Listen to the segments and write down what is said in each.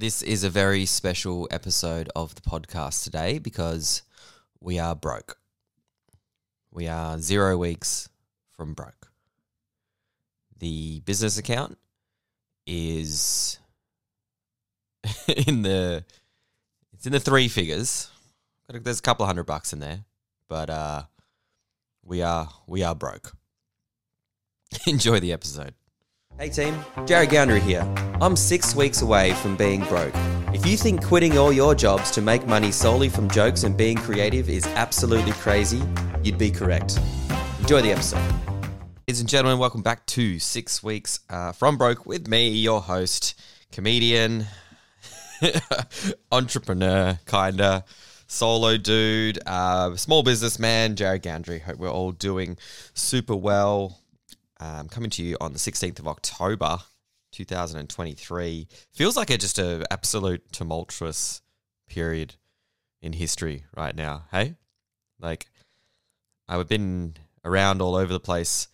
This is a very special episode of the podcast today because we are broke. We are zero weeks from broke. The business account is in the it's in the three figures. There's a couple of hundred bucks in there, but uh, we are we are broke. Enjoy the episode. Hey team, Jared Goundry here. I'm six weeks away from being broke. If you think quitting all your jobs to make money solely from jokes and being creative is absolutely crazy, you'd be correct. Enjoy the episode. Ladies and gentlemen, welcome back to Six Weeks uh, from Broke with me, your host, comedian, entrepreneur, kinda, solo dude, uh, small businessman, Jared Goundry. Hope we're all doing super well um, coming to you on the 16th of October, 2023. Feels like a, just an absolute tumultuous period in history right now. Hey, like I've been around all over the place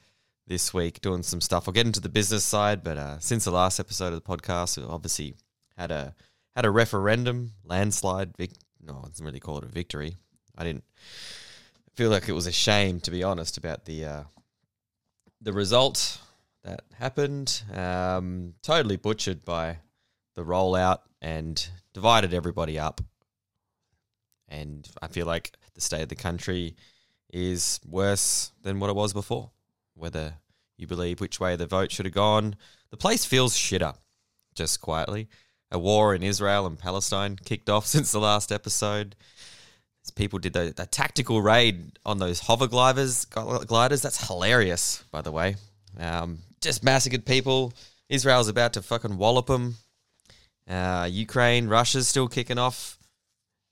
this week doing some stuff. I'll get into the business side, but uh, since the last episode of the podcast, we obviously had a had a referendum landslide. Vic- no, I doesn't really call it a victory. I didn't feel like it was a shame, to be honest, about the uh, the result that happened. Um, totally butchered by the rollout and divided everybody up. And I feel like the state of the country is worse than what it was before. Whether you believe which way the vote should have gone, the place feels shitter, just quietly. A war in Israel and Palestine kicked off since the last episode. People did the, the tactical raid on those hover gliders. Gliders, that's hilarious, by the way. Um, just massacred people. Israel's about to fucking wallop them. Uh, Ukraine, Russia's still kicking off,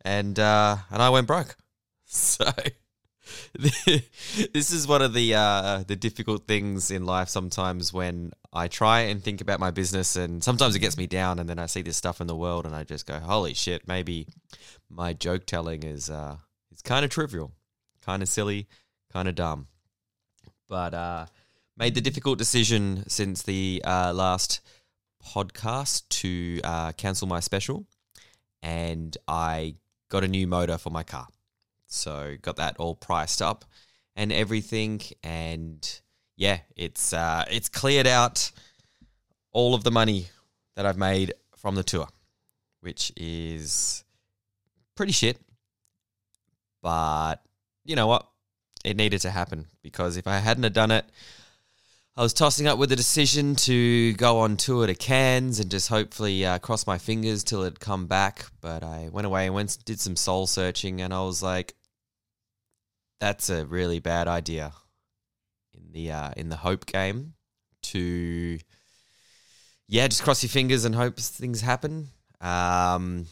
and uh, and I went broke. So this is one of the uh, the difficult things in life sometimes when I try and think about my business, and sometimes it gets me down, and then I see this stuff in the world, and I just go, "Holy shit!" Maybe my joke telling is uh, is kind of trivial, kind of silly, kind of dumb, but uh, made the difficult decision since the uh, last podcast to uh, cancel my special, and I got a new motor for my car. So got that all priced up and everything, and yeah, it's uh, it's cleared out all of the money that I've made from the tour, which is pretty shit. But you know what? It needed to happen because if I hadn't have done it, I was tossing up with the decision to go on tour to Cairns and just hopefully uh, cross my fingers till it'd come back. But I went away and went did some soul searching, and I was like, that's a really bad idea in the uh, in the hope game to yeah just cross your fingers and hope things happen. Um,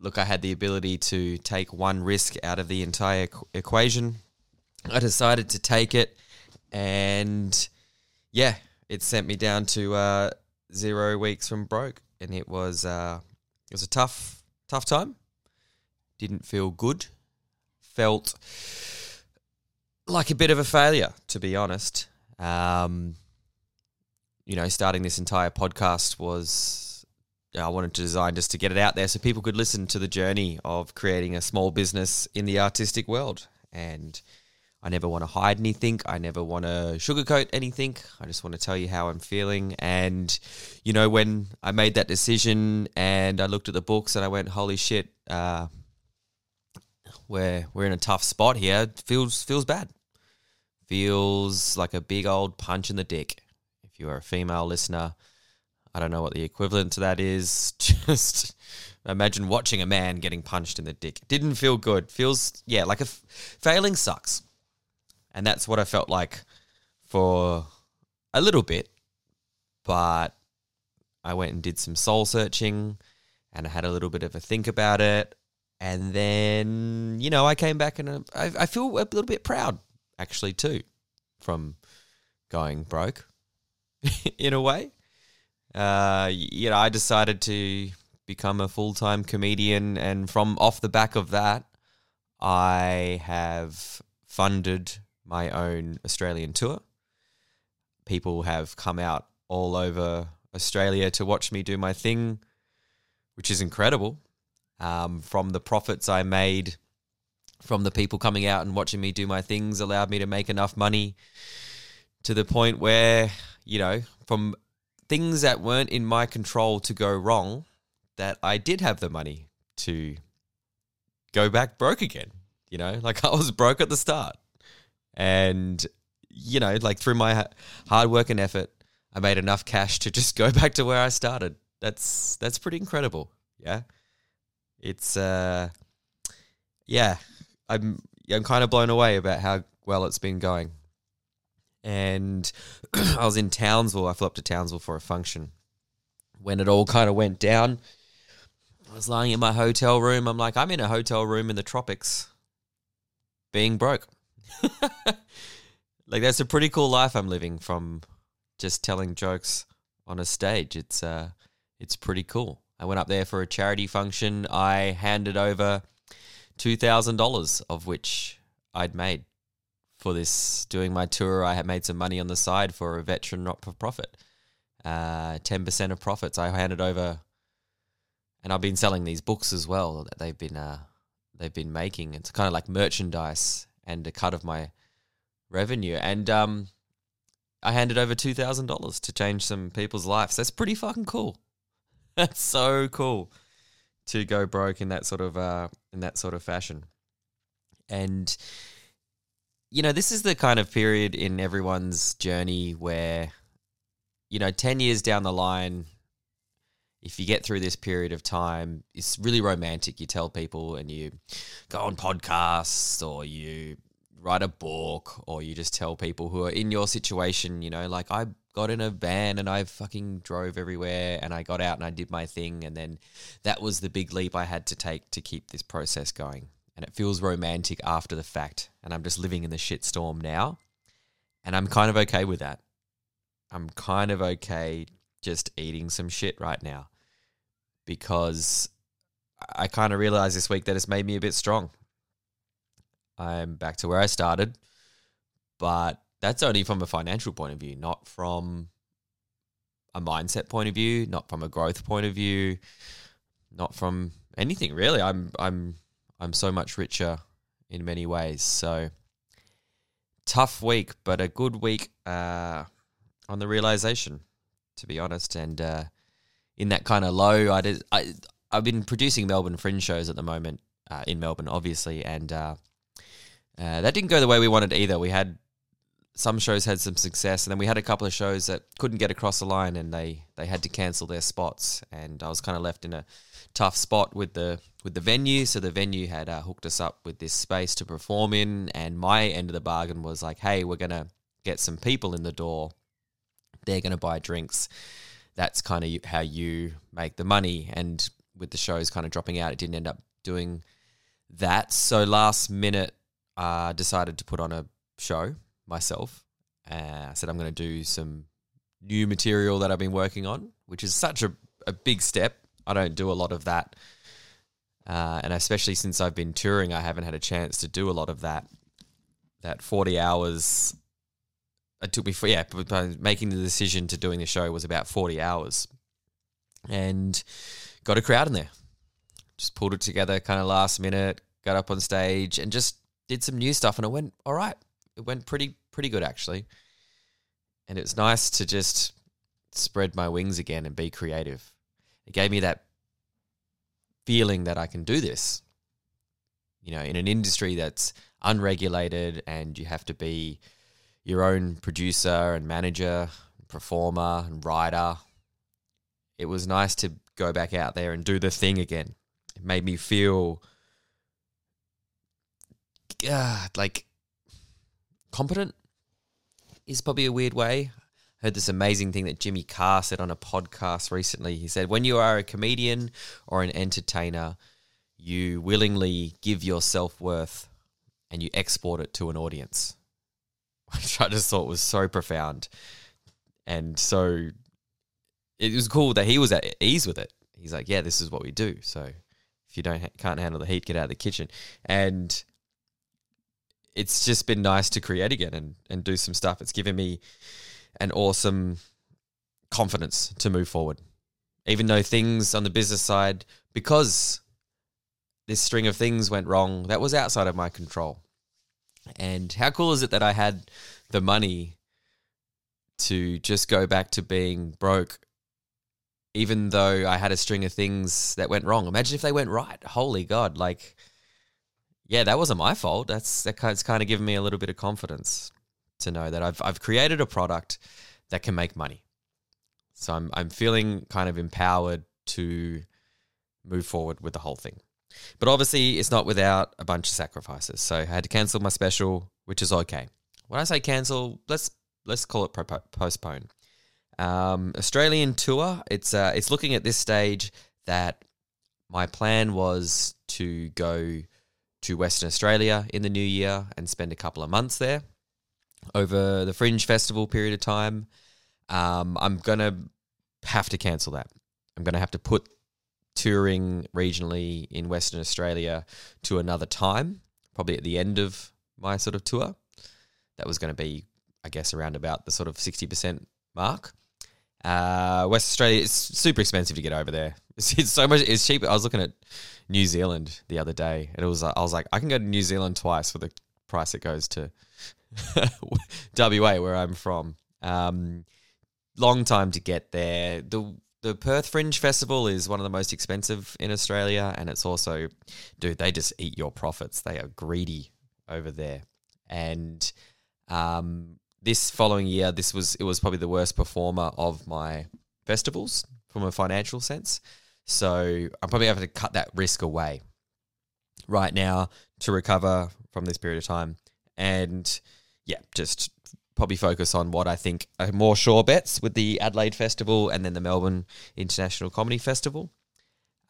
look i had the ability to take one risk out of the entire equ- equation. I decided to take it and yeah it sent me down to uh, zero weeks from broke and it was uh, it was a tough tough time. Didn't feel good felt like a bit of a failure, to be honest. Um, you know, starting this entire podcast was I wanted to design just to get it out there so people could listen to the journey of creating a small business in the artistic world. And I never want to hide anything. I never want to sugarcoat anything. I just want to tell you how I'm feeling. And, you know, when I made that decision and I looked at the books and I went, holy shit, uh, we're we're in a tough spot here. Feels feels bad. Feels like a big old punch in the dick. If you are a female listener, I don't know what the equivalent to that is. Just imagine watching a man getting punched in the dick. Didn't feel good. Feels yeah, like a f- failing sucks. And that's what I felt like for a little bit. But I went and did some soul searching and I had a little bit of a think about it. And then, you know, I came back and uh, I, I feel a little bit proud, actually, too, from going broke in a way. Uh, you know, I decided to become a full time comedian. And from off the back of that, I have funded my own Australian tour. People have come out all over Australia to watch me do my thing which is incredible. Um, from the profits I made from the people coming out and watching me do my things allowed me to make enough money to the point where, you know, from things that weren't in my control to go wrong, that I did have the money to go back broke again. You know, like I was broke at the start. And, you know, like through my hard work and effort, I made enough cash to just go back to where I started. That's that's pretty incredible. Yeah. It's uh yeah, I'm I'm kind of blown away about how well it's been going. And I was in Townsville. I flew up to Townsville for a function. When it all kind of went down, I was lying in my hotel room. I'm like, I'm in a hotel room in the tropics, being broke. like that's a pretty cool life I'm living from just telling jokes on a stage. It's uh it's pretty cool. I went up there for a charity function. I handed over $2,000 of which I'd made for this doing my tour. I had made some money on the side for a veteran not for profit. Uh, 10% of profits I handed over and I've been selling these books as well that they've been uh, they've been making. It's kind of like merchandise and a cut of my revenue. And um, I handed over two thousand dollars to change some people's lives. That's pretty fucking cool. That's so cool to go broke in that sort of uh, in that sort of fashion. And you know, this is the kind of period in everyone's journey where you know, 10 years down the line, if you get through this period of time, it's really romantic. You tell people and you go on podcasts or you write a book or you just tell people who are in your situation, you know, like I got in a van and I fucking drove everywhere and I got out and I did my thing. And then that was the big leap I had to take to keep this process going. And it feels romantic after the fact. And I'm just living in the shitstorm now. And I'm kind of okay with that. I'm kind of okay just eating some shit right now because I kind of realized this week that it's made me a bit strong. I'm back to where I started, but that's only from a financial point of view, not from a mindset point of view, not from a growth point of view, not from anything really. I'm I'm I'm so much richer in many ways. So tough week, but a good week uh, on the realization, to be honest. And uh, in that kind of low, I did I I've been producing Melbourne Fringe shows at the moment uh, in Melbourne, obviously, and uh, uh, that didn't go the way we wanted either. We had some shows had some success, and then we had a couple of shows that couldn't get across the line, and they they had to cancel their spots, and I was kind of left in a tough spot with the with the venue. So the venue had uh, hooked us up with this space to perform in, and my end of the bargain was like, hey, we're gonna get some people in the door. They're gonna buy drinks. That's kind of how you make the money. And with the shows kind of dropping out, it didn't end up doing that. So last minute, uh, decided to put on a show myself. Uh, I said I'm going to do some new material that I've been working on, which is such a, a big step. I don't do a lot of that. Uh, and especially since I've been touring, I haven't had a chance to do a lot of that. That 40 hours, it took me for, yeah, making the decision to doing the show was about 40 hours. And got a crowd in there. Just pulled it together kind of last minute, got up on stage and just did some new stuff and it went all right. It went pretty pretty good actually. And it's nice to just spread my wings again and be creative. It gave me that feeling that I can do this. You know, in an industry that's unregulated and you have to be your own producer and manager, performer and writer. It was nice to go back out there and do the thing again. It made me feel uh, like competent is probably a weird way. I heard this amazing thing that Jimmy Carr said on a podcast recently. He said, When you are a comedian or an entertainer, you willingly give your self worth and you export it to an audience. Which I just thought was so profound. And so it was cool that he was at ease with it. He's like, Yeah, this is what we do. So if you don't can't handle the heat, get out of the kitchen. And it's just been nice to create again and, and do some stuff. It's given me an awesome confidence to move forward. even though things on the business side, because this string of things went wrong, that was outside of my control. And how cool is it that I had the money to just go back to being broke, even though I had a string of things that went wrong? Imagine if they went right. Holy God. Like, yeah, that wasn't my fault. That's that kind, it's kind of given me a little bit of confidence to know that I've I've created a product that can make money. So I'm I'm feeling kind of empowered to move forward with the whole thing. But obviously, it's not without a bunch of sacrifices. So I had to cancel my special, which is okay. When I say cancel, let's let's call it postpone. Um, Australian tour. It's uh, it's looking at this stage that my plan was to go to Western Australia in the new year and spend a couple of months there over the Fringe Festival period of time. Um, I'm gonna have to cancel that. I'm gonna have to put touring regionally in Western Australia to another time, probably at the end of my sort of tour. That was going to be, I guess, around about the sort of 60% mark. Uh, West Australia is super expensive to get over there. It's, it's, so much. It's cheap. I was looking at New Zealand the other day, and it was. I was like, I can go to New Zealand twice for the price it goes to WA, where I'm from. Um, long time to get there. The the Perth Fringe Festival is one of the most expensive in Australia, and it's also, dude, they just eat your profits. They are greedy over there, and um, this following year, this was it was probably the worst performer of my festivals from a financial sense. So I'm probably having to cut that risk away right now to recover from this period of time. And yeah, just probably focus on what I think are more sure bets with the Adelaide Festival and then the Melbourne International Comedy Festival.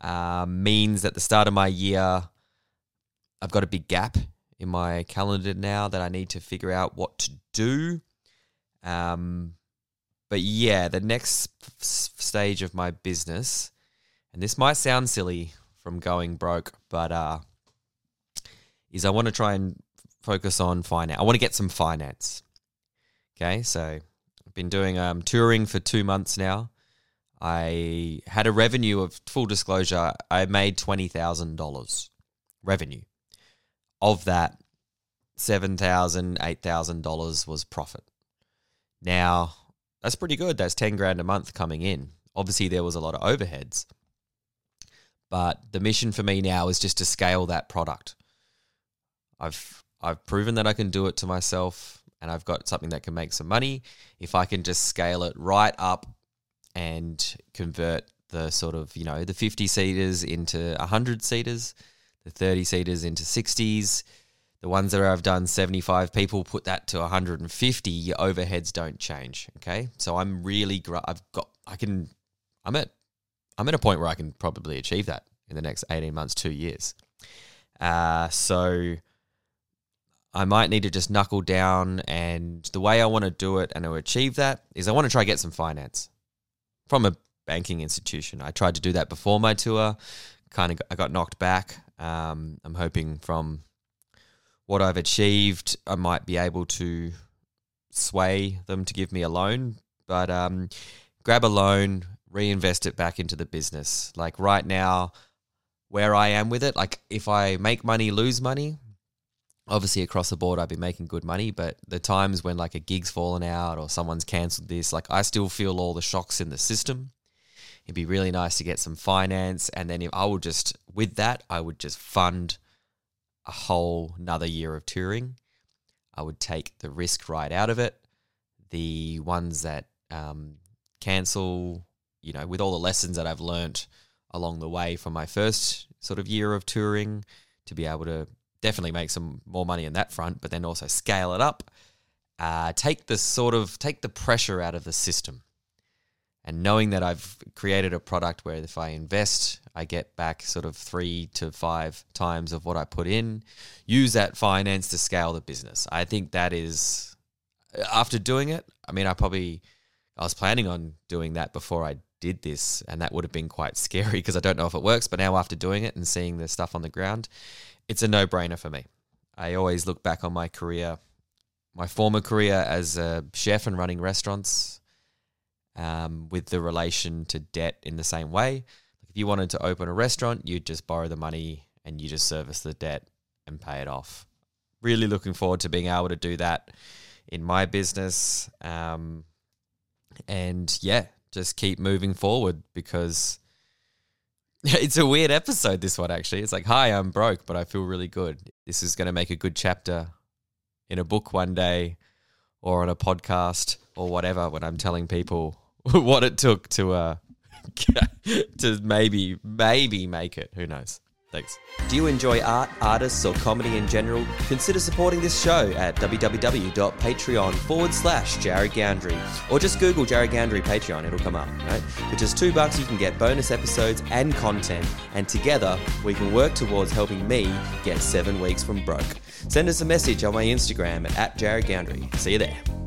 Um, means that the start of my year, I've got a big gap in my calendar now that I need to figure out what to do. Um, but yeah, the next stage of my business and this might sound silly from going broke, but uh, is I want to try and focus on finance. I want to get some finance. Okay, so I've been doing um, touring for two months now. I had a revenue of full disclosure. I made twenty thousand dollars revenue. Of that, seven thousand, eight thousand dollars was profit. Now that's pretty good. That's ten grand a month coming in. Obviously, there was a lot of overheads. But the mission for me now is just to scale that product. I've I've proven that I can do it to myself and I've got something that can make some money. If I can just scale it right up and convert the sort of, you know, the 50 seaters into 100 seaters, the 30 seaters into 60s, the ones that I've done 75 people, put that to 150, your overheads don't change. Okay. So I'm really, I've got, I can, I'm at I'm at a point where I can probably achieve that in the next 18 months, two years. Uh, so I might need to just knuckle down. And the way I want to do it and to achieve that is I want to try get some finance from a banking institution. I tried to do that before my tour, kind of I got knocked back. Um, I'm hoping from what I've achieved, I might be able to sway them to give me a loan. But um, grab a loan, reinvest it back into the business. Like right now, where I am with it, like if I make money, lose money, obviously across the board I'd be making good money, but the times when like a gig's fallen out or someone's cancelled this, like I still feel all the shocks in the system. It'd be really nice to get some finance and then if I would just with that, I would just fund a whole another year of touring. I would take the risk right out of it. The ones that um, cancel you know, with all the lessons that I've learnt along the way from my first sort of year of touring, to be able to definitely make some more money in that front, but then also scale it up. Uh, take the sort of take the pressure out of the system, and knowing that I've created a product where if I invest, I get back sort of three to five times of what I put in. Use that finance to scale the business. I think that is uh, after doing it. I mean, I probably I was planning on doing that before I did this, and that would have been quite scary because I don't know if it works. But now, after doing it and seeing the stuff on the ground, it's a no brainer for me. I always look back on my career, my former career as a chef and running restaurants, um, with the relation to debt in the same way. If you wanted to open a restaurant, you'd just borrow the money and you just service the debt and pay it off. Really looking forward to being able to do that in my business. Um, and yeah, just keep moving forward because it's a weird episode, this one actually. It's like, hi, I'm broke, but I feel really good. This is going to make a good chapter in a book one day or on a podcast or whatever when I'm telling people what it took to uh to maybe maybe make it. Who knows? Thanks. Do you enjoy art, artists, or comedy in general? Consider supporting this show at www.patreon forward slash Jared Gandry. Or just Google Jared Gandry Patreon, it'll come up, right? For just two bucks, you can get bonus episodes and content, and together we can work towards helping me get seven weeks from broke. Send us a message on my Instagram at, at Jared Gandry. See you there.